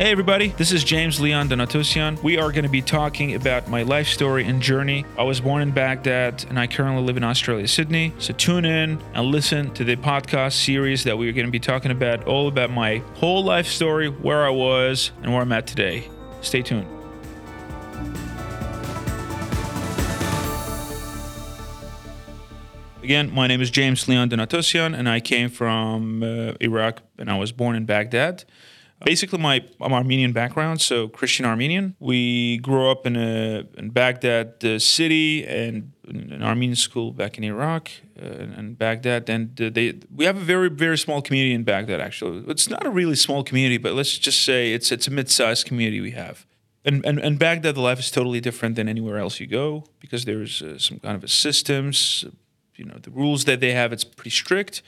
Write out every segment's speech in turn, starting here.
Hey, everybody, this is James Leon Donatosian. We are going to be talking about my life story and journey. I was born in Baghdad and I currently live in Australia, Sydney. So tune in and listen to the podcast series that we're going to be talking about, all about my whole life story, where I was, and where I'm at today. Stay tuned. Again, my name is James Leon Donatosian, and I came from uh, Iraq and I was born in Baghdad. Basically, my I'm Armenian background, so Christian Armenian. We grew up in a in Baghdad the city and an Armenian school back in Iraq uh, and Baghdad, and uh, they we have a very very small community in Baghdad. Actually, it's not a really small community, but let's just say it's it's a mid-sized community we have. And, and, and Baghdad, the life is totally different than anywhere else you go because there's uh, some kind of a systems, you know, the rules that they have. It's pretty strict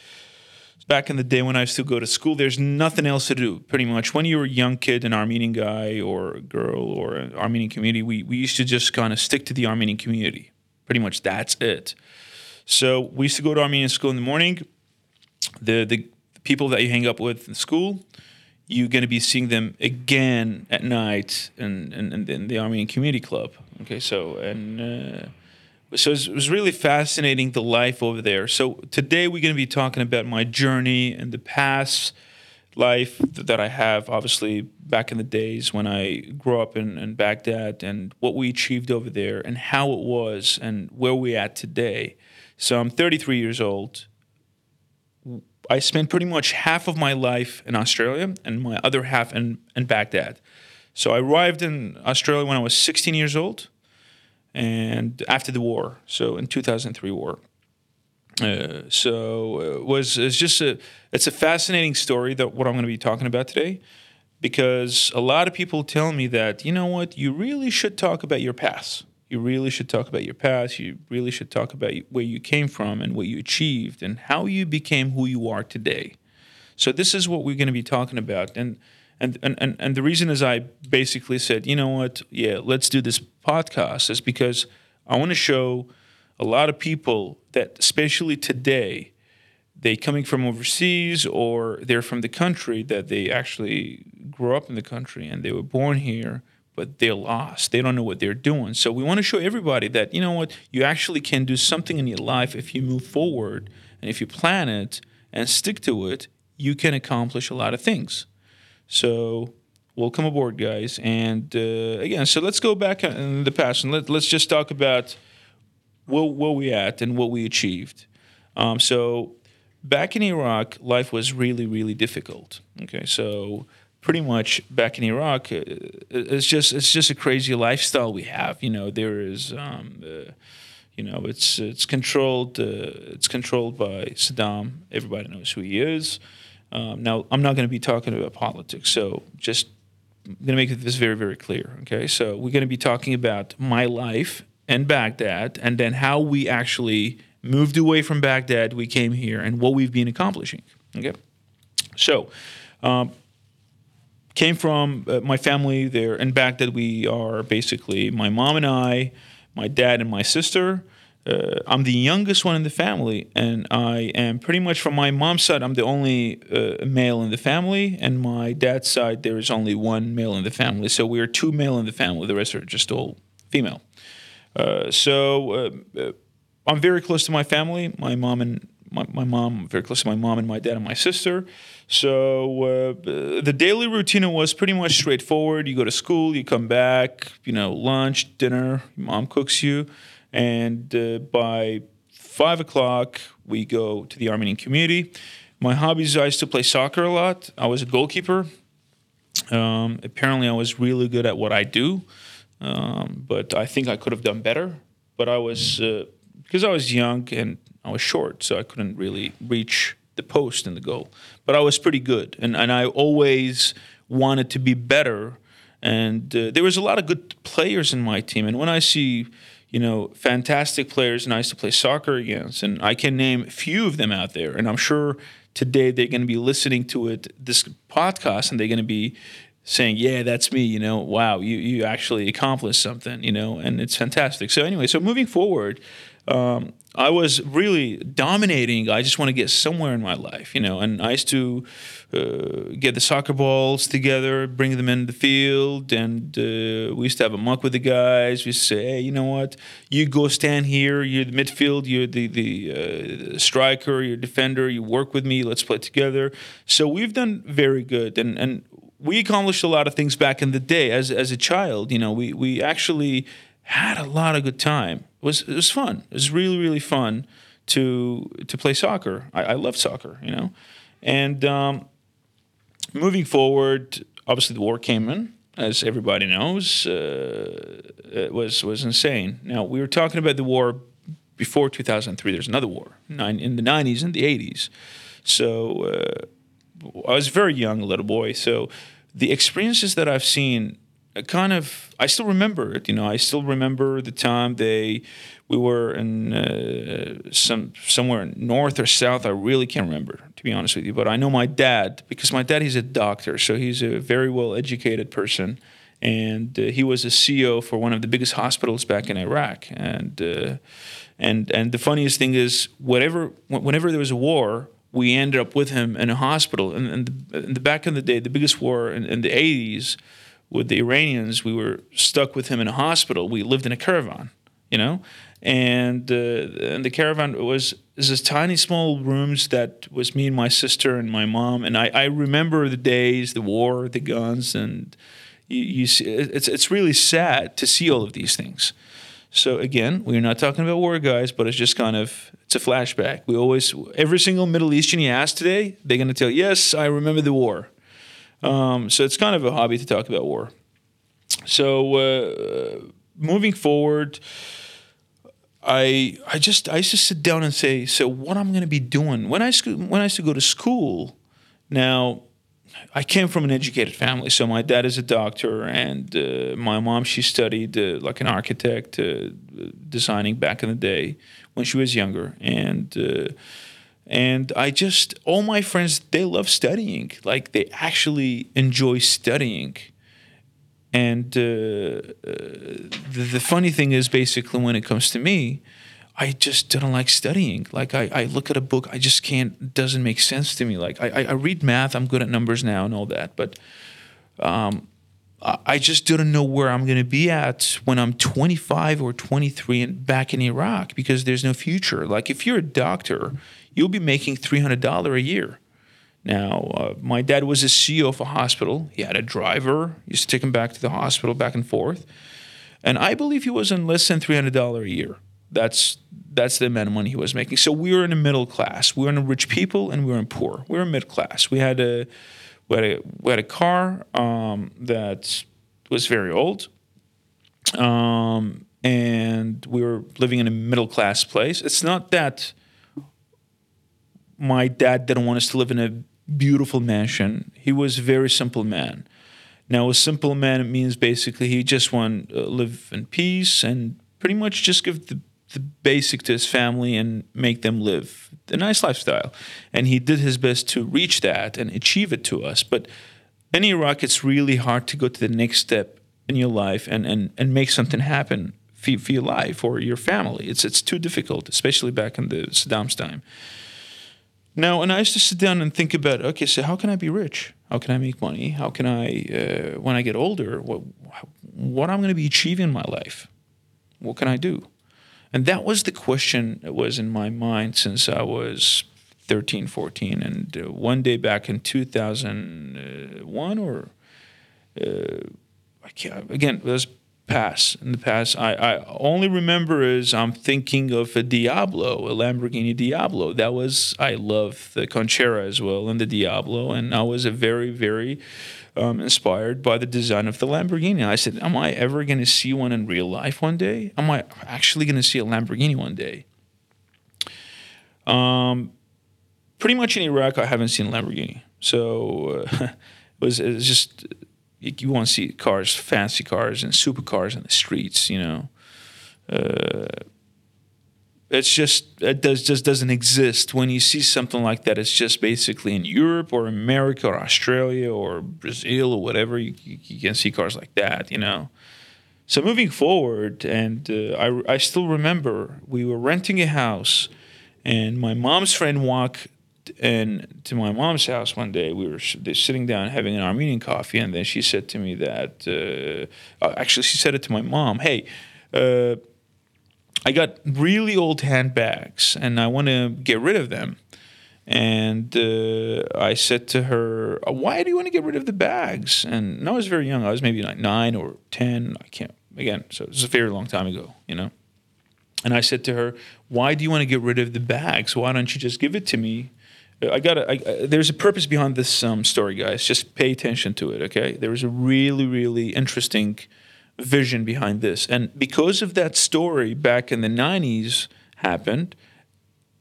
back in the day when I used to go to school, there's nothing else to do. Pretty much, when you were a young kid, an Armenian guy or a girl or an Armenian community, we we used to just kind of stick to the Armenian community. Pretty much, that's it. So we used to go to Armenian school in the morning. The the people that you hang up with in school, you're going to be seeing them again at night in, in, in the Armenian community club. Okay, so and. Uh, so it was really fascinating the life over there. So today we're going to be talking about my journey and the past life that I have, obviously back in the days when I grew up in, in Baghdad and what we achieved over there and how it was and where we're at today. So I'm 33 years old. I spent pretty much half of my life in Australia and my other half in, in Baghdad. So I arrived in Australia when I was 16 years old and after the war, so in 2003 war. Uh, so it uh, was it's just a it's a fascinating story that what I'm going to be talking about today because a lot of people tell me that you know what? You really should talk about your past. You really should talk about your past. You really should talk about where you came from and what you achieved and how you became who you are today. So this is what we're going to be talking about and and, and, and the reason is I basically said, you know what, yeah, let's do this podcast is because I want to show a lot of people that, especially today, they coming from overseas or they're from the country that they actually grew up in the country and they were born here, but they're lost. They don't know what they're doing. So we want to show everybody that, you know what, you actually can do something in your life if you move forward and if you plan it and stick to it, you can accomplish a lot of things. So welcome aboard, guys. And uh, again, so let's go back in the past and let, let's just talk about where, where we at and what we achieved. Um, so back in Iraq, life was really, really difficult. Okay, so pretty much back in Iraq, uh, it's just it's just a crazy lifestyle we have. You know, there is. Um, uh, you know, it's it's controlled. Uh, it's controlled by Saddam. Everybody knows who he is. Um, now, I'm not going to be talking about politics, so just I'm going to make this very, very clear. Okay, so we're going to be talking about my life in Baghdad, and then how we actually moved away from Baghdad, we came here, and what we've been accomplishing. Okay, so. Um, came from uh, my family there in Baghdad. We are basically my mom and I, my dad and my sister, uh, I'm the youngest one in the family, and I am pretty much from my mom's side. I'm the only uh, male in the family, and my dad's side there is only one male in the family. So we are two male in the family. The rest are just all female. Uh, so uh, uh, I'm very close to my family. My mom and my, my mom, very close to my mom and my dad and my sister. So uh, the daily routine was pretty much straightforward. You go to school, you come back, you know, lunch, dinner. Mom cooks you and uh, by five o'clock, we go to the Armenian community. My hobbies, I used to play soccer a lot. I was a goalkeeper. Um, apparently, I was really good at what I do, um, but I think I could have done better. But I was, uh, because I was young and I was short, so I couldn't really reach the post and the goal. But I was pretty good, and, and I always wanted to be better. And uh, there was a lot of good players in my team. And when I see you know, fantastic players nice to play soccer against. And I can name a few of them out there. And I'm sure today they're going to be listening to it, this podcast, and they're going to be saying, yeah, that's me, you know, wow, you, you actually accomplished something, you know, and it's fantastic. So anyway, so moving forward, um, I was really dominating. I just want to get somewhere in my life, you know. And I used to uh, get the soccer balls together, bring them in the field, and uh, we used to have a muck with the guys. We say, "Hey, you know what? You go stand here. You're the midfield. You're the the uh, striker. You're defender. You work with me. Let's play together." So we've done very good, and and we accomplished a lot of things back in the day as as a child. You know, we we actually had a lot of good time. Was it was fun. It was really really fun to to play soccer. I, I love soccer, you know, and um, moving forward, obviously the war came in, as everybody knows. Uh, it was was insane. Now we were talking about the war before 2003. There's another war nine, in the 90s and the 80s. So uh, I was very young, a little boy. So the experiences that I've seen kind of I still remember it. You know, I still remember the time they we were in uh, some somewhere north or south. I really can't remember to be honest with you. But I know my dad because my dad he's a doctor, so he's a very well educated person, and uh, he was a CEO for one of the biggest hospitals back in Iraq. And uh, and and the funniest thing is, whatever whenever there was a war. We ended up with him in a hospital, and, the, in the back in the day, the biggest war in, in the '80s, with the Iranians, we were stuck with him in a hospital. We lived in a caravan, you know, and uh, and the caravan was is this tiny small rooms that was me and my sister and my mom. And I, I remember the days, the war, the guns, and you, you see, it's it's really sad to see all of these things. So again, we're not talking about war, guys, but it's just kind of it's a flashback. We always every single Middle Eastern you ask today, they're to tell, yes, I remember the war. Um, so it's kind of a hobby to talk about war. So uh, moving forward, I I just I used to sit down and say, so what I'm going to be doing when I when I used to go to school. Now, I came from an educated family, so my dad is a doctor, and uh, my mom she studied uh, like an architect, uh, designing back in the day when she was younger, and uh, and I just, all my friends, they love studying. Like they actually enjoy studying. And uh, uh, the, the, funny thing is, basically, when it comes to me, I just don't like studying. Like I, I look at a book, I just can't, doesn't make sense to me. Like I, I read math, I'm good at numbers now and all that. But um, I just didn't know where I'm going to be at when I'm 25 or 23 and back in Iraq because there's no future. Like if you're a doctor, you'll be making $300 a year. Now, uh, my dad was a CEO of a hospital. He had a driver, used to take him back to the hospital, back and forth. And I believe he was in less than $300 a year. That's that's the amount of money he was making. So we were in the middle class. We were in rich people and we were in poor. We were mid class. We had a we had a, we had a car um, that was very old. Um, and we were living in a middle class place. It's not that my dad didn't want us to live in a beautiful mansion. He was a very simple man. Now, a simple man means basically he just want to live in peace and pretty much just give the, the basic to his family and make them live a nice lifestyle. And he did his best to reach that and achieve it to us. But in Iraq, it's really hard to go to the next step in your life and, and, and make something happen for, for your life or your family. It's, it's too difficult, especially back in the Saddam's time. Now, and I used to sit down and think about, okay, so how can I be rich? How can I make money? How can I, uh, when I get older, what, what I'm going to be achieving in my life? What can I do? And that was the question that was in my mind since I was 13, 14. And uh, one day back in 2001 or, uh, I can't, again, it was past. In the past I, I only remember is i'm thinking of a diablo a lamborghini diablo. That was i love the conchera as well and the diablo and i was a very very um, inspired by the design of the lamborghini. I said am i ever going to see one in real life one day? Am i actually going to see a lamborghini one day? Um, pretty much in iraq i haven't seen lamborghini. So uh, it was, it was just you, want to see cars, fancy cars, and supercars in the streets. You know, uh, it's just it does just doesn't exist. When you see something like that, it's just basically in Europe or America or Australia or Brazil or whatever. You, you, can see cars like that. You know. So moving forward, and uh, I, I still remember we were renting a house, and my mom's friend walked in to my mom's house one day. We were sitting down having an Armenian coffee, and then she said to me that uh, uh, actually she said it to my mom, "Hey." Uh, I got really old handbags and I want to get rid of them. And uh, I said to her, Why do you want to get rid of the bags? And I was very young. I was maybe like nine or 10. I can't, again, so it's a very long time ago, you know. And I said to her, "Why do you want to get rid of the bags? Why don't you just give it to me?" I got to. There's a purpose behind this um, story, guys. Just pay attention to it, okay? There is a really, really interesting vision behind this, and because of that story back in the '90s happened,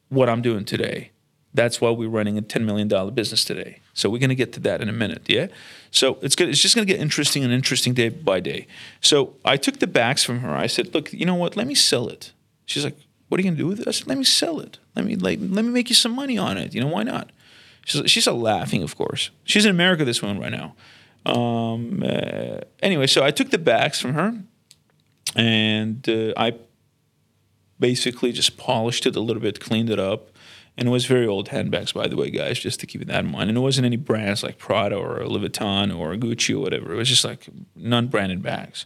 what I'm doing today. That's why we're running a $10 million business today. So we're going to get to that in a minute, yeah? So it's good. It's just going to get interesting and interesting day by day. So I took the bags from her. I said, "Look, you know what? Let me sell it." She's like, "What are you to do with it?" I said, "Let me sell it. Let me like let me make you some money on it. You know why not?" She's she's laughing, of course. She's in America this one right now. Um, uh, anyway, so I took the bags from her, and uh, I basically just polished it a little bit, cleaned it up, and it was very old handbags, by the way, guys, just to keep that in mind. And it wasn't any brands like Prada or Louis Vuitton or Gucci or whatever. It was just like non-branded bags.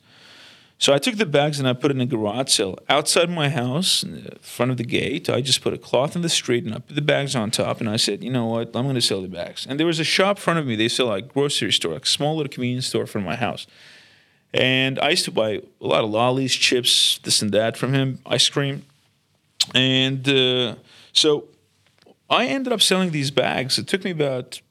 So I took the bags and I put it in a garage sale outside my house, in front of the gate. I just put a cloth in the street and I put the bags on top. And I said, you know what? I'm going to sell the bags. And there was a shop in front of me. They sell like grocery store, like small little convenience store from my house. And I used to buy a lot of lollies, chips, this and that from him, ice cream. And uh, so I ended up selling these bags. It took me about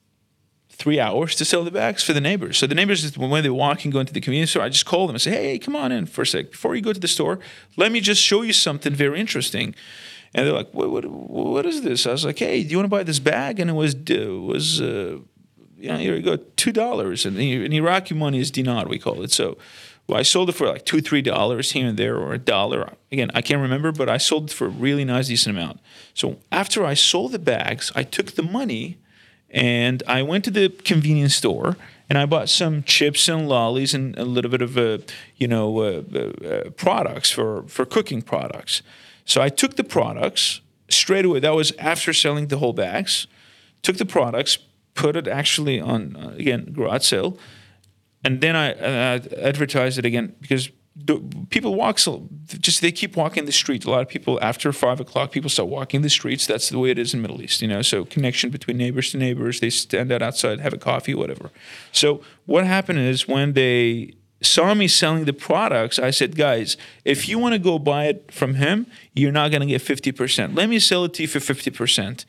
three hours to sell the bags for the neighbors. So the neighbors, when they walk and go into the convenience store, I just call them and say, "Hey, come on in for a sec. Before you go to the store, let me just show you something very interesting." And they're like, "What? What, what is this?" I was like, "Hey, do you want to buy this bag?" And it was it was. Uh, you know, here you go, two dollars, and in Iraqi money is dinar, we call it. So, well, I sold it for like two, three dollars here and there, or a dollar. Again, I can't remember, but I sold it for a really nice, decent amount. So after I sold the bags, I took the money and I went to the convenience store and I bought some chips and lollies and a little bit of uh, you know uh, uh, uh, products for for cooking products. So I took the products straight away. That was after selling the whole bags. Took the products, put it actually on uh, again garage sale, and then I advertised it again because people walk so just they keep walking the street a lot of people after five o'clock people start walking the streets. That's the way it is in middle east you know? So connection between neighbors to neighbors. They stand out outside have a coffee whatever. So what happened is when they saw me selling the products i said guys if you want to go buy it from him you're not going to get 50% let me sell it to you for 50%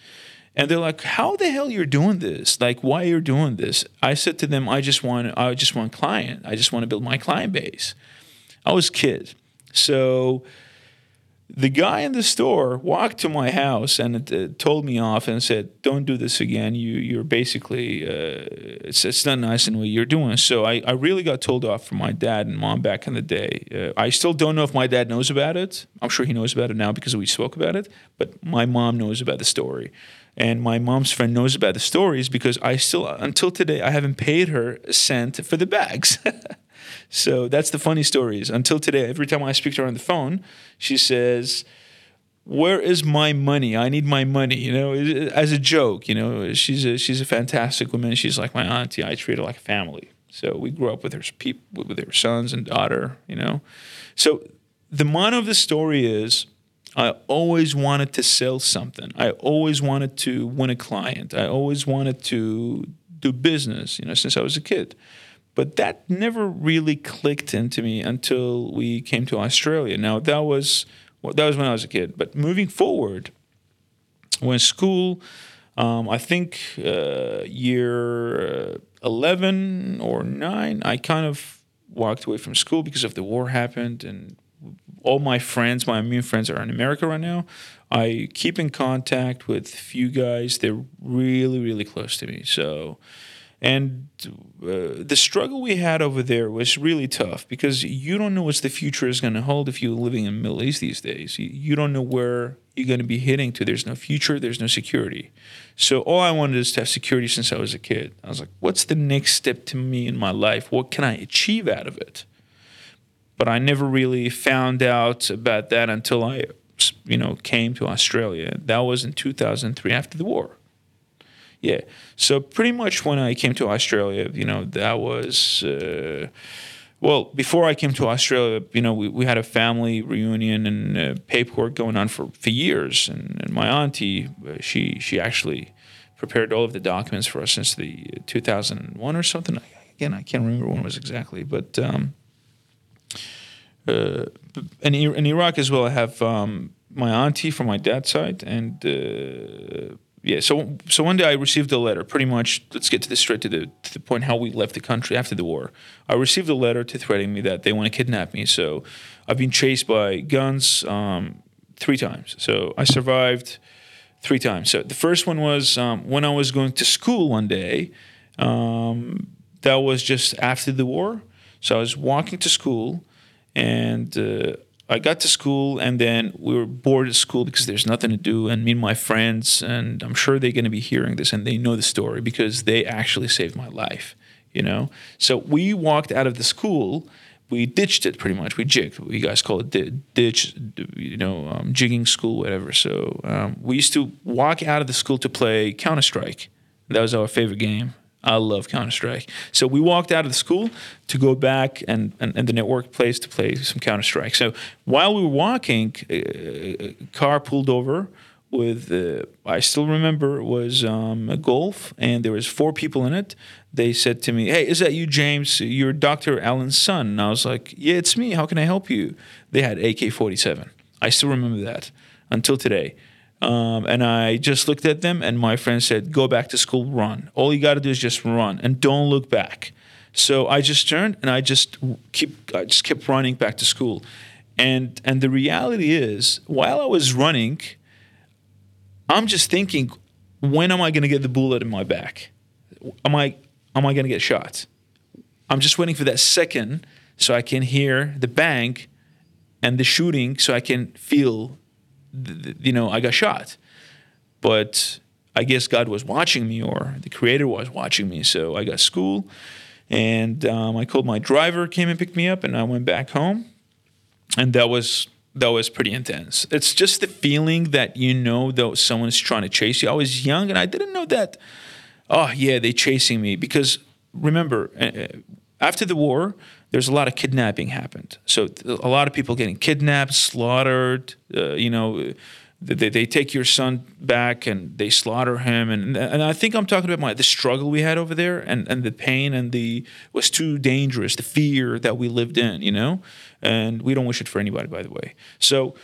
and they're like how the hell you're doing this? Like why you're doing this? I said to them i just want i just want client. I just want to build my client base I was a kid. So the guy in the store walked to my house and uh, told me off and said, "Don't do this again. You you're basically uh, it's it's not nice in what you're doing." So I, I really got told off from my dad and mom back in the day. Uh, I still don't know if my dad knows about it. I'm sure he knows about it now because we spoke about it. But my mom knows about the story, and my mom's friend knows about the stories because I still until today I haven't paid her a cent for the bags. So that's the funny stories. Until today, every time I speak to her on the phone, she says, "Where is my money? I need my money." You know, as a joke. You know, she's a she's a fantastic woman. She's like my auntie. I treat her like a family. So we grew up with her with her sons and daughter. You know, so the mono of the story is. I always wanted to sell something. I always wanted to win a client. I always wanted to do business, you know, since I was a kid. But that never really clicked into me until we came to Australia. Now that was well, that was when I was a kid. But moving forward, when school, um, I think uh, year uh, eleven or nine, I kind of walked away from school because of the war happened, and all my friends, my immune friends, are in America right now. I keep in contact with a few guys. They're really, really close to me. So and uh, the struggle we had over there was really tough because you don't know what the future is going to hold if you're living in the Middle East these days. You, you don't know where you're going to be heading to. There's no future, there's no security. So all I wanted is to have security since I was a kid. I was like, what's the next step to me in my life? What can I achieve out of it? but I never really found out about that until I, you know, came to Australia. That was in 2003 after the war. Yeah. So pretty much when I came to Australia, you know, that was. Uh, well, before I came to Australia, you know, we, we had a family reunion and uh, paperwork going on for, for years. And, and my auntie, uh, she she actually prepared all of the documents for us since the 2001 or something. Again, I can't remember when it was exactly, but um, uh, in, in Iraq as well, I have um, my auntie from my dad's side, and uh, yeah. So so one day I received a letter. Pretty much, let's get to this straight to the to the point how we left the country after the war. I received a letter to threaten me that they want to kidnap me. So I've been chased by guns um, three times. So I survived three times. So the first one was um, when I was going to school one day. Um, that was just after the war. So I was walking to school, and uh, I got to school, and then we were bored at school because there's nothing to do. And me and my friends, and I'm sure they're going to be hearing this, and they know the story because they actually saved my life. You know, so we walked out of the school. We ditched it pretty much. We jigged. You guys call it ditch, you know, um, jigging school, whatever. So um, we used to walk out of the school to play Counter Strike. That was our favorite game. I love Counter Strike. So we walked out of the school to go back and, and, and the network place to play some Counter Strike. So while we were walking, a car pulled over with uh, I still remember it was um, a Golf, and there was four people in it. They said to me, "Hey, is that you, James? You're Dr. Allen's son." And I was like, "Yeah, it's me. How can I help you?" They had AK-47. I still remember that until today. Um, and I just looked at them, and my friend said, "Go back to school, run. All you got to do is just run, and don't look back." So I just turned, and I just keep, I just kept running back to school, and and the reality is, while I was running, I'm just thinking, when am I going to get the bullet in my back? Am I am I going to get shot? I'm just waiting for that second so I can hear the bang and the shooting, so I can feel you know, I got shot. But I guess God was watching me, or the Creator was watching me. So I got school, and um, I called my driver, came and picked me up, and I went back home, and that was that was pretty intense. It's just the feeling that you know that someone's trying to chase you. I was young, and I didn't know that. Oh yeah, they're chasing me because remember after the war, there's a lot of kidnapping happened. So a lot of people getting kidnapped, slaughtered. Uh, you know, they, they take your son back and they slaughter him. And and I think I'm talking about my the struggle we had over there and and the pain and the was too dangerous, the fear that we lived in. You know, and we don't wish it for anybody, by the way. So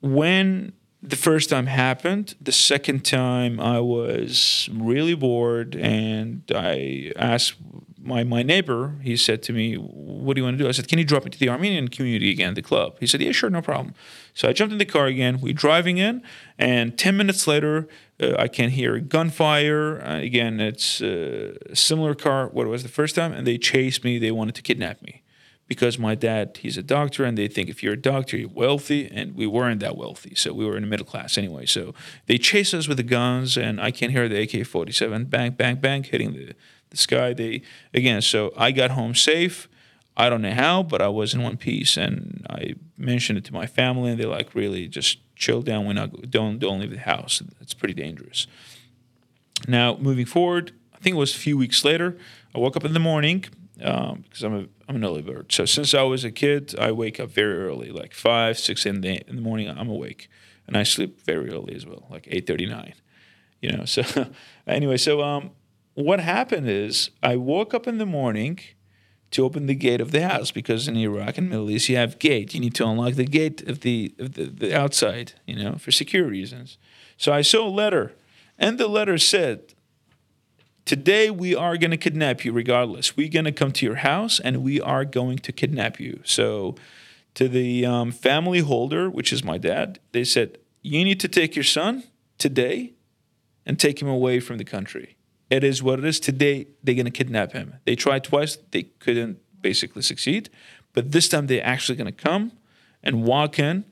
when the first time happened. The second time I was really bored and I asked my, my neighbor, he said to me, What do you want to do? I said, Can you drop me to the Armenian community again, the club? He said, Yeah, sure, no problem. So I jumped in the car again. We're driving in, and 10 minutes later, uh, I can hear gunfire. Uh, again, it's uh, a similar car, what it was the first time, and they chased me. They wanted to kidnap me because my dad, he's a doctor, and they think if you're a doctor, you're wealthy, and we weren't that wealthy. So we were in the middle class anyway. So they chased us with the guns, and I can hear the AK 47 bang, bang, bang hitting the this guy, they again. So I got home safe. I don't know how, but I was in one piece, and I mentioned it to my family, and they're like, "Really, just chill down. When I don't don't leave the house. It's pretty dangerous." Now, moving forward, I think it was a few weeks later. I woke up in the morning um, because I'm a I'm an early bird. So since I was a kid, I wake up very early, like five, six in the in the morning. I'm awake, and I sleep very early as well, like eight thirty nine. You know. So anyway, so um, what happened is I woke up in the morning to open the gate of the house because in Iraq and Middle East you have gate. You need to unlock the gate of the of the, the outside, you know, for security reasons. So I saw a letter, and the letter said, Today we are going to kidnap you regardless. We're going to come to your house and we are going to kidnap you. So, to the um, family holder, which is my dad, they said, You need to take your son today and take him away from the country it is what it is. Today, they're going to kidnap him. They tried twice, they couldn't basically succeed. But this time, they're actually going to come and walk in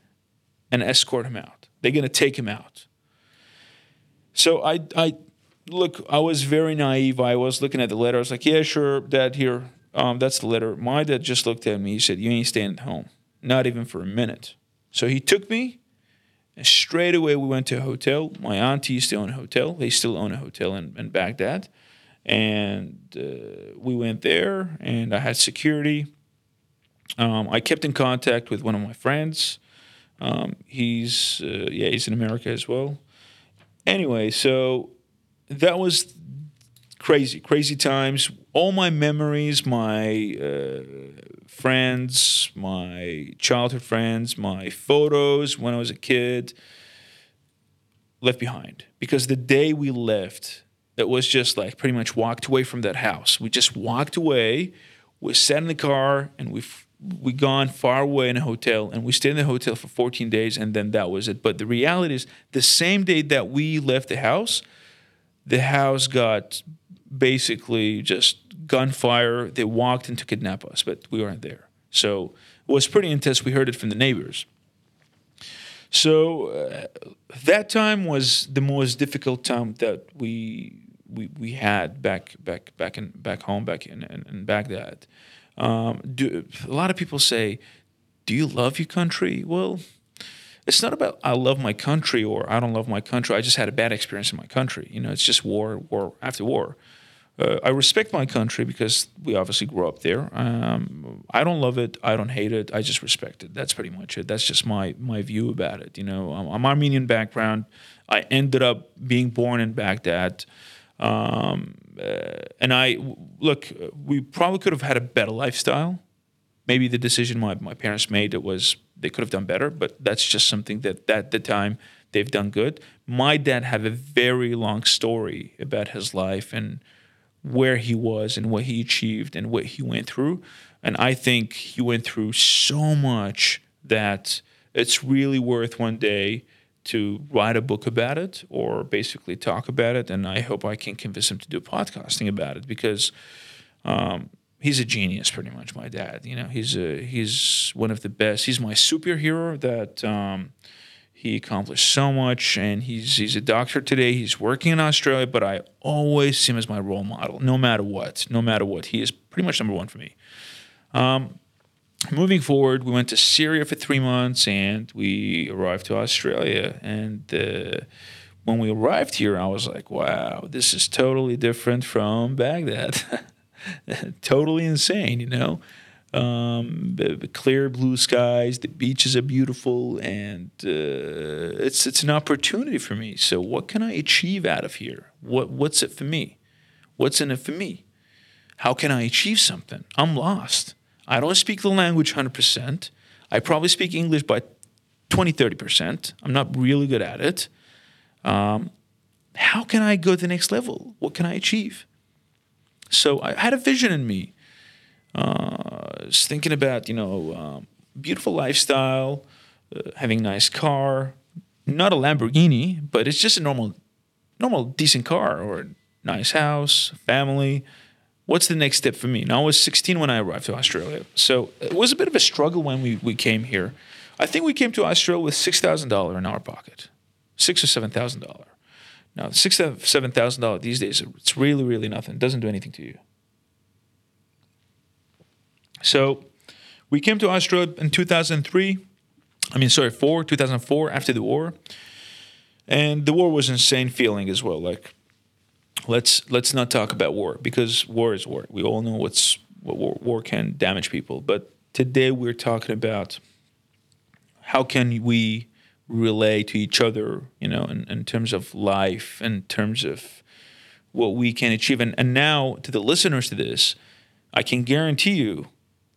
and escort him out. They're going to take him out. So I, I look, I was very naive. I was looking at the letter. I was like, yeah, sure, Dad, here. Um, that's the letter. My dad just looked at me. He said, "You ain't staying at home, not even for a minute." So he took me, and straight away we went to a hotel. My auntie used to own a hotel. They still own a hotel in, in Baghdad, and uh, we went there. And I had security. Um, I kept in contact with one of my friends. Um, he's uh, yeah, he's in America as well. Anyway, so that was crazy, crazy times. All my memories, my uh, friends, my childhood friends, my photos when I was a kid, left behind. Because the day we left, it was just like pretty much walked away from that house. We just walked away. We sat in the car and we we gone far away in a hotel and we stayed in the hotel for 14 days and then that was it. But the reality is the same day that we left the house, the house got basically just gunfire. They walked in to kidnap us, but we weren't there. So it was pretty intense. We heard it from the neighbors. So uh, that time was the most difficult time that we we, we had back back back in back home back in in, in Baghdad. Um, do, a lot of people say, "Do you love your country?" Well, it's not about I love my country or I don't love my country. I just had a bad experience in my country. You know, it's just war, war after war. Uh, I respect my country because we obviously grew up there. Um, I don't love it. I don't hate it. I just respect it. That's pretty much it. That's just my my view about it. You know, I'm, I'm Armenian background. I ended up being born in Baghdad. Um, uh, and I look, we probably could have had a better lifestyle. Maybe the decision my, my parents made it was they could have done better, but that's just something that, at the time they've done good. My dad had a very long story about his life and where he was and what he achieved and what he went through. And I think he went through so much that it's really worth one day to write a book about it or basically talk about it. And I hope I can convince him to do podcasting about it because um, he's a genius, pretty much. My dad, you know, he's a, he's one of the best. He's my superhero that. Um, he accomplished so much, and he's he's a doctor today. He's working in Australia, but I always see him as my role model, no matter what. No matter what, he is pretty much number one for me. Um, moving forward, we went to Syria for three months and we arrived to Australia. And uh, when we arrived here, I was like, wow, this is totally different from Baghdad. totally insane, you know? Um, clear blue skies, the beaches are beautiful, and uh, it's it's an opportunity for me. So, what can I achieve out of here? What what's it for me? What's in it for me? How can I achieve something? I'm lost. I don't speak the language 100%. I probably speak English by 20, 30%. I'm not really good at it. Um, how can I go to the next level? What can I achieve? So I had a vision in me. Uh, Was thinking about, you know, um, beautiful lifestyle, uh, having a nice car, not a Lamborghini, but it's just a normal, normal, decent car or nice house, family, what's the next step for me? Now, I was 16 when I arrived to Australia. So it was a bit of a struggle when we, we came here. I think we came to Australia with $6,000 in our pocket, six or $7,000. Now, six or $7,000 these days, it's really, really nothing. It doesn't do anything to you. So we came to Australia in 2003. I mean, sorry, four, 2004, after the war. And the war was insane feeling as well. Like let's let's not talk about war because war is war. We all know what's what war, war can damage people. But today we're talking about how can we relate to each other, you know, in, in terms of life, in terms of what we can achieve. And, and now to the listeners to this, I can guarantee you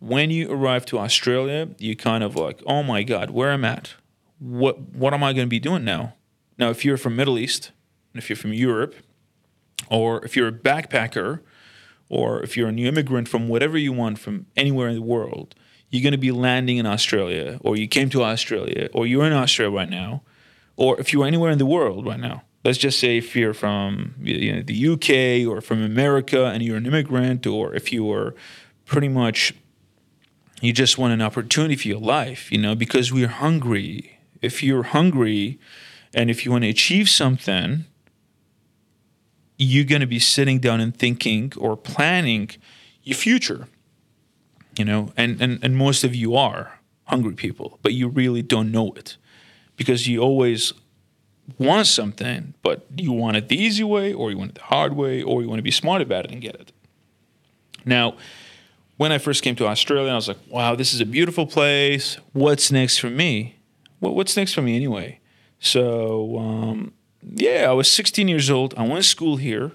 when you arrive to Australia, you kind of like, oh my God, where am I'm at. What what am I going to be doing now? Now, if you're from Middle East, if you're from Europe, or if you're a backpacker, or if you're a new immigrant from whatever you want from anywhere in the world, you're going to be landing in Australia, or you came to Australia, or you're in Australia right now, or if you're anywhere in the world right now. Let's just say if you're from you know, the UK or from America and you're an immigrant, or if you are pretty much you just want an opportunity for your life, you know, because we're hungry. If you're hungry and if you want to achieve something, you're going to be sitting down and thinking or planning your future. you know, and, and, and most of you are hungry people, but you really don't know it because you always want something, but you want it the easy way, or you want it the hard way, or you want to be smart about it and get it. Now, when I first came to Australia, I was like, wow, this is a beautiful place. What's next for me? What's next for me anyway? So, um, yeah, I was 16 years old. I went to school here,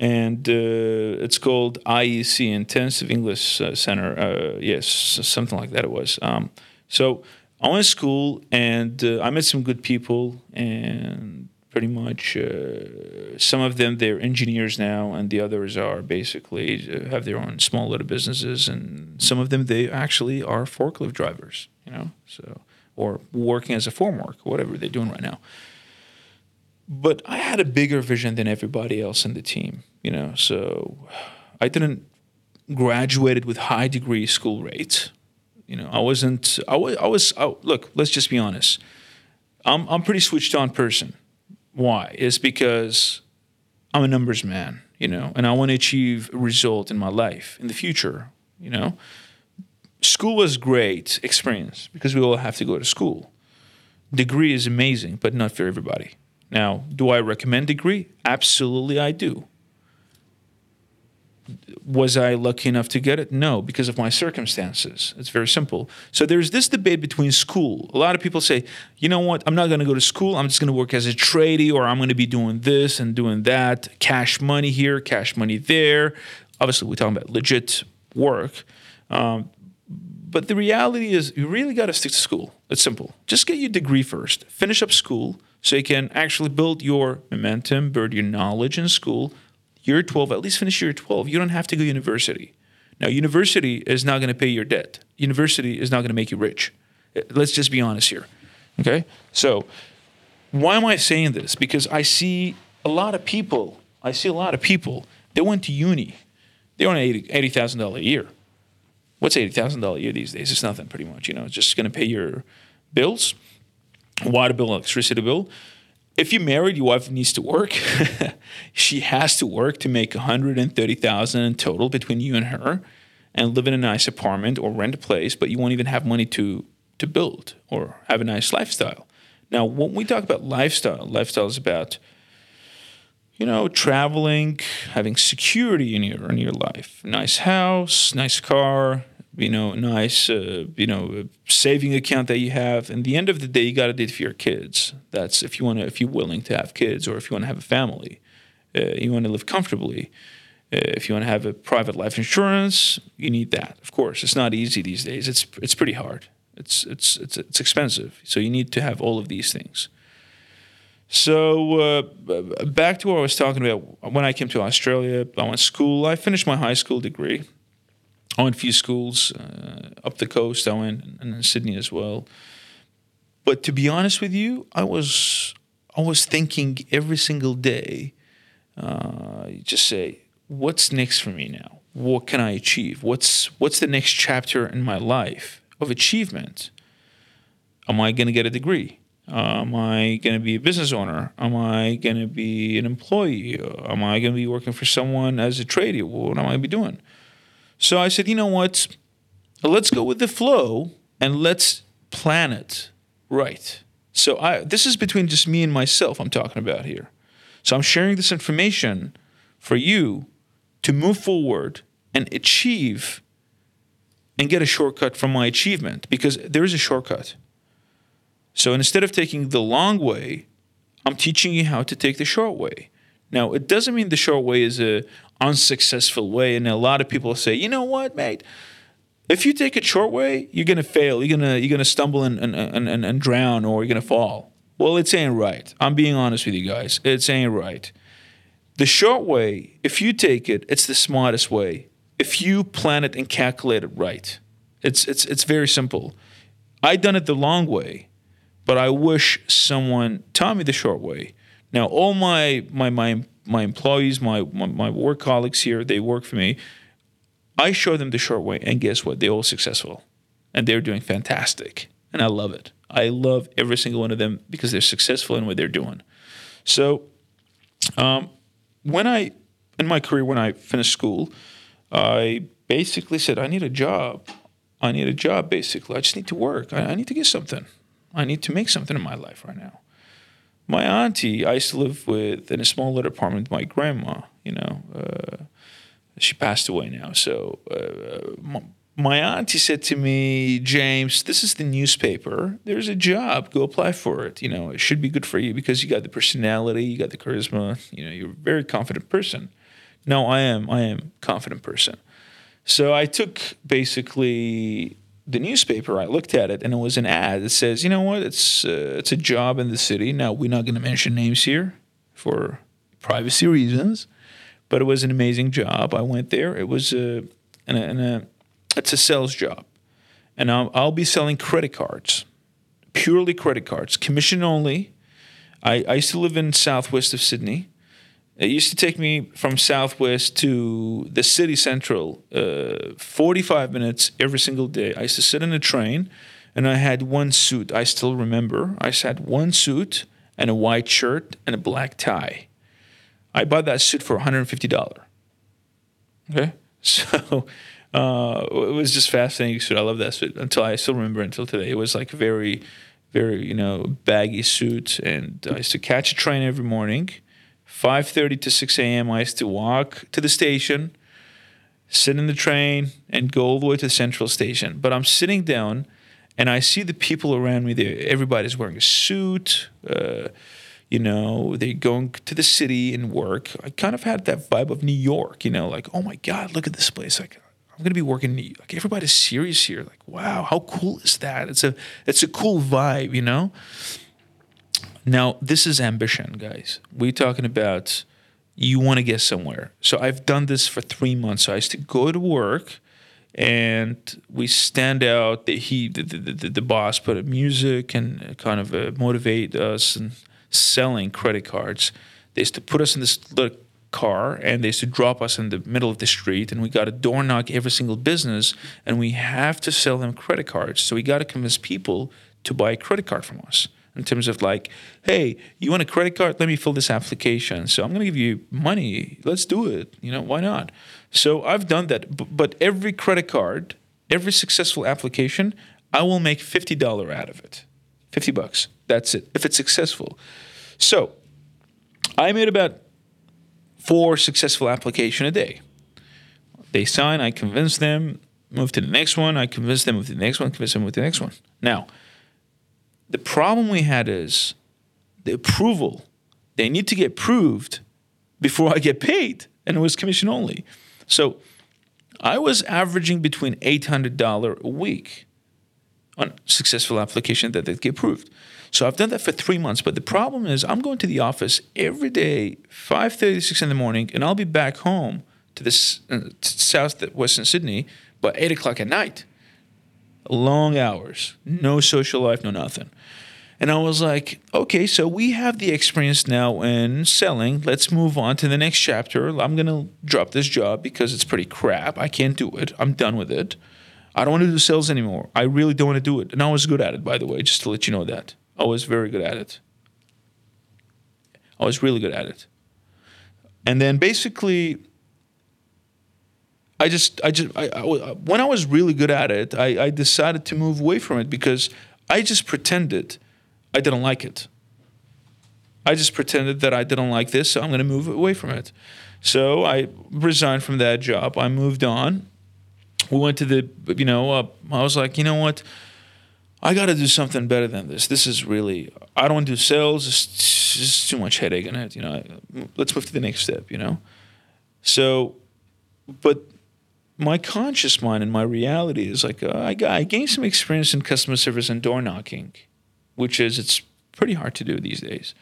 and uh, it's called IEC, Intensive English uh, Center. Uh, yes, something like that it was. Um, so, I went to school and uh, I met some good people, and pretty much uh, some of them they're engineers now, and the others are basically uh, have their own small little businesses, and some of them they actually are forklift drivers, you know, so or working as a formwork, whatever they're doing right now. But I had a bigger vision than everybody else in the team, you know, so I didn't graduated with high degree school rates you know, I wasn't. I was. I was. Look, let's just be honest. I'm. I'm pretty switched on person. Why? Is because I'm a numbers man. You know, and I want to achieve a result in my life in the future. You know, school was great experience because we all have to go to school. Degree is amazing, but not for everybody. Now, do I recommend degree? Absolutely, I do was I lucky enough to get it? No, because of my circumstances. It's very simple. So there's this debate between school. A lot of people say, you know what, I'm not going to go to school. I'm just going to work as a tradie or I'm going to be doing this and doing that. Cash money here, cash money there. Obviously, we're talking about legit work. Um, but the reality is, you really got to stick to school. It's simple. Just get your degree first, finish up school so you can actually build your momentum, build your knowledge in school year 12, at least finish year 12. You don't have to go to university. Now, university is not going to pay your debt. University is not going to make you rich. Uh, let's just be honest here. Okay? So, why am I saying this? Because I see a lot of people, I see a lot of people, they went to uni. They earn $80,000 a year. What's $80,000 a year these days? It's nothing pretty much. You know, it's just going to pay your bills, water bill, electricity bill if you're married, your wife needs to work. she has to work to make 130,000 in total between you and her and live in a nice apartment or rent a place, but you won't even have money to to build or have a nice lifestyle. Now, when we talk about lifestyle, lifestyle is about you know, traveling, having security in your in your life. Nice house, nice car, you know, nice, uh, you know, saving account that you have. And the end of the day, you got to do it for your kids. That's if you want to, if you're willing to have kids, or if you want to have a family, uh, you want to live comfortably. Uh, if you want to have a private life insurance, you need that. Of course, it's not easy these days. It's it's pretty hard. It's it's it's it's expensive. So you need to have all of these things. So uh, back to what I was talking about. When I came to Australia, I went to school. I finished my high school degree. I went a few schools uh, up the coast. I went and in Sydney as well. But to be honest with you, I was I was thinking every single day. Uh, just say, what's next for me now? What can I achieve? What's what's the next chapter in my life of achievement? Am I going to get a degree? Uh, am I going to be a business owner? Am I going to be an employee? Am I going to be working for someone as a trader? What am I going to be doing? So I said, you know what? Let's go with the flow and let's plan it right. So I this is between just me and myself I'm talking about here. So I'm sharing this information for you to move forward and achieve and get a shortcut from my achievement because there is a shortcut. So instead of taking the long way, I'm teaching you how to take the short way. Now, it doesn't mean the short way is a unsuccessful way. And a lot of people say, you know what, mate? If you take a short way, you're gonna fail. You're gonna you're gonna stumble and and, and, and drown, or you're gonna fall. Well, it's ain't right. I'm being honest with you guys. It's ain't right. The short way, if you take it, it's the smartest way. If you plan it and calculate it right, it's it's it's very simple. I done it the long way, but I wish someone taught me the short way. Now, all my my my my employees, my, my, work colleagues here, they work for me. I show them the short way, and guess what? They're all successful, and they're doing fantastic, and I love it. I love every single one of them because they're successful in what they're doing. So, um, when I in my career when I finished school, I basically said, I need a job. I need a job, basically. I just need to work. I, I need to get something. I need to make something in my life right now. My auntie, I used to live with in a small little apartment with my grandma, you know. Uh, she passed away now. So uh, my, my auntie said to me, James, this is the newspaper. There's a job. Go apply for it. You know, it should be good for you because you got the personality, you got the charisma. You know, you're a very confident person. No, I am. I am a confident person. So I took basically the newspaper. I looked at it, and it was an ad that says, "You know what? It's uh, it's a job in the city." Now we're not going to mention names here for privacy reasons, but it was an amazing job. I went there. It was a, an, an, a it's a sales job, and I'll, I'll be selling credit cards, purely credit cards, commission only. I, I used to live in southwest of Sydney. It used to take me from Southwest to the city central uh, 45 minutes every single day. I used to sit in a train and I had one suit. I still remember. I had one suit and a white shirt and a black tie. I bought that suit for $150. Okay? So uh, it was just fascinating suit. I love that suit until I still remember until today. It was like very, very, you know, baggy suit. And I used to catch a train every morning 5:30 to 6 a.m. I used to walk to the station, sit in the train, and go all the way to the central station. But I'm sitting down, and I see the people around me there. Everybody's wearing a suit. Uh, you know, they're going to the city and work. I kind of had that vibe of New York. You know, like oh my God, look at this place. Like I'm gonna be working. Like everybody's serious here. Like wow, how cool is that? It's a it's a cool vibe. You know. Now, this is ambition, guys. We're talking about you want to get somewhere. So I've done this for three months. So I used to go to work and we stand out. The, he, the, the, the, the boss put music and kind of uh, motivate us and selling credit cards. They used to put us in this little car and they used to drop us in the middle of the street and we got to door knock every single business and we have to sell them credit cards. So we got to convince people to buy a credit card from us in terms of like, hey, you want a credit card? Let me fill this application. So I'm going to give you money. Let's do it. You know, why not? So I've done that. But every credit card, every successful application, I will make $50 out of it. 50 bucks. That's it. If it's successful. So I made about four successful application a day. They sign, I convince them, move to the next one, I convince them, to the next one, convince them, to the next one. Now, the problem we had is the approval. They need to get proved before I get paid, and it was commission only. So I was averaging between $800 a week on successful application that they get approved. So I've done that for three months. But the problem is I'm going to the office every day, 5.30 6 in the morning, and I'll be back home to this uh, south western Sydney by 8 o'clock at night long hours, no social life, no nothing. And I was like, okay, so we have the experience now in selling. Let's move on to the next chapter. I'm going to drop this job because it's pretty crap. I can't do it. I'm done with it. I don't want to do sales anymore. I really don't want to do it. And I was good at it, by the way, just to let you know that. I was very good at it. I was really good at it. And then basically, I just, I just, I, I, when I was really good at it, I, I decided to move away from it because I just pretended I didn't like it. I just pretended that I didn't like this, so I'm going to move away from it. So I resigned from that job. I moved on. We went to the, you know, uh, I was like, you know what? I got to do something better than this. This is really, I don't do sales. It's just too much headache in it. You know, let's move to the next step, you know? So, but my conscious mind and my reality is like uh, I, I gained some experience in customer service and door knocking, which is it's pretty hard to do these days.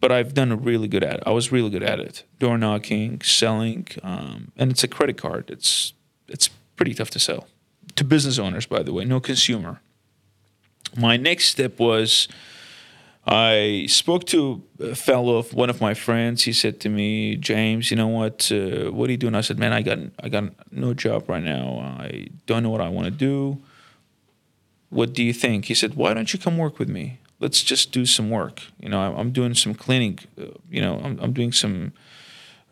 But I've done a really good at it. I was really good at it. Door knocking, selling, um, and it's a credit card. It's it's pretty tough to sell to business owners, by the way, no consumer. My next step was I spoke to a fellow, one of my friends. He said to me, "James, you know what? Uh, what are you doing?" I said, "Man, I got I got no job right now. I don't know what I want to do. What do you think?" He said, "Why don't you come work with me? Let's just do some work. You know, I'm doing some cleaning. Uh, you know, I'm, I'm doing some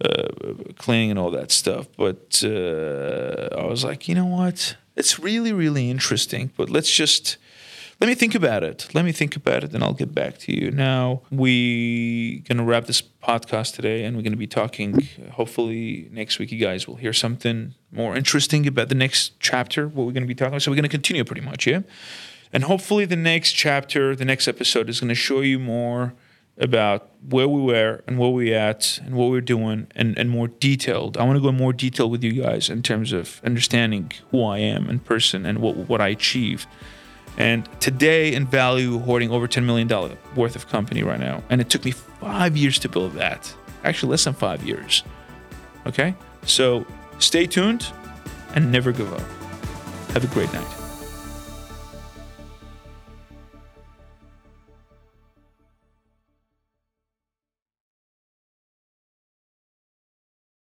uh, cleaning and all that stuff. But uh, I was like, you know what? It's really, really interesting. But let's just let me think about it. Let me think about it, and I'll get back to you. Now we're gonna wrap this podcast today, and we're gonna be talking. Hopefully next week, you guys will hear something more interesting about the next chapter. What we're gonna be talking about. So we're gonna continue pretty much, yeah. And hopefully the next chapter, the next episode, is gonna show you more about where we were and where we at and what we're doing and, and more detailed. I want to go in more detail with you guys in terms of understanding who I am in person and what what I achieve. And today in value, hoarding over $10 million worth of company right now. And it took me five years to build that. Actually, less than five years. Okay? So stay tuned and never give up. Have a great night.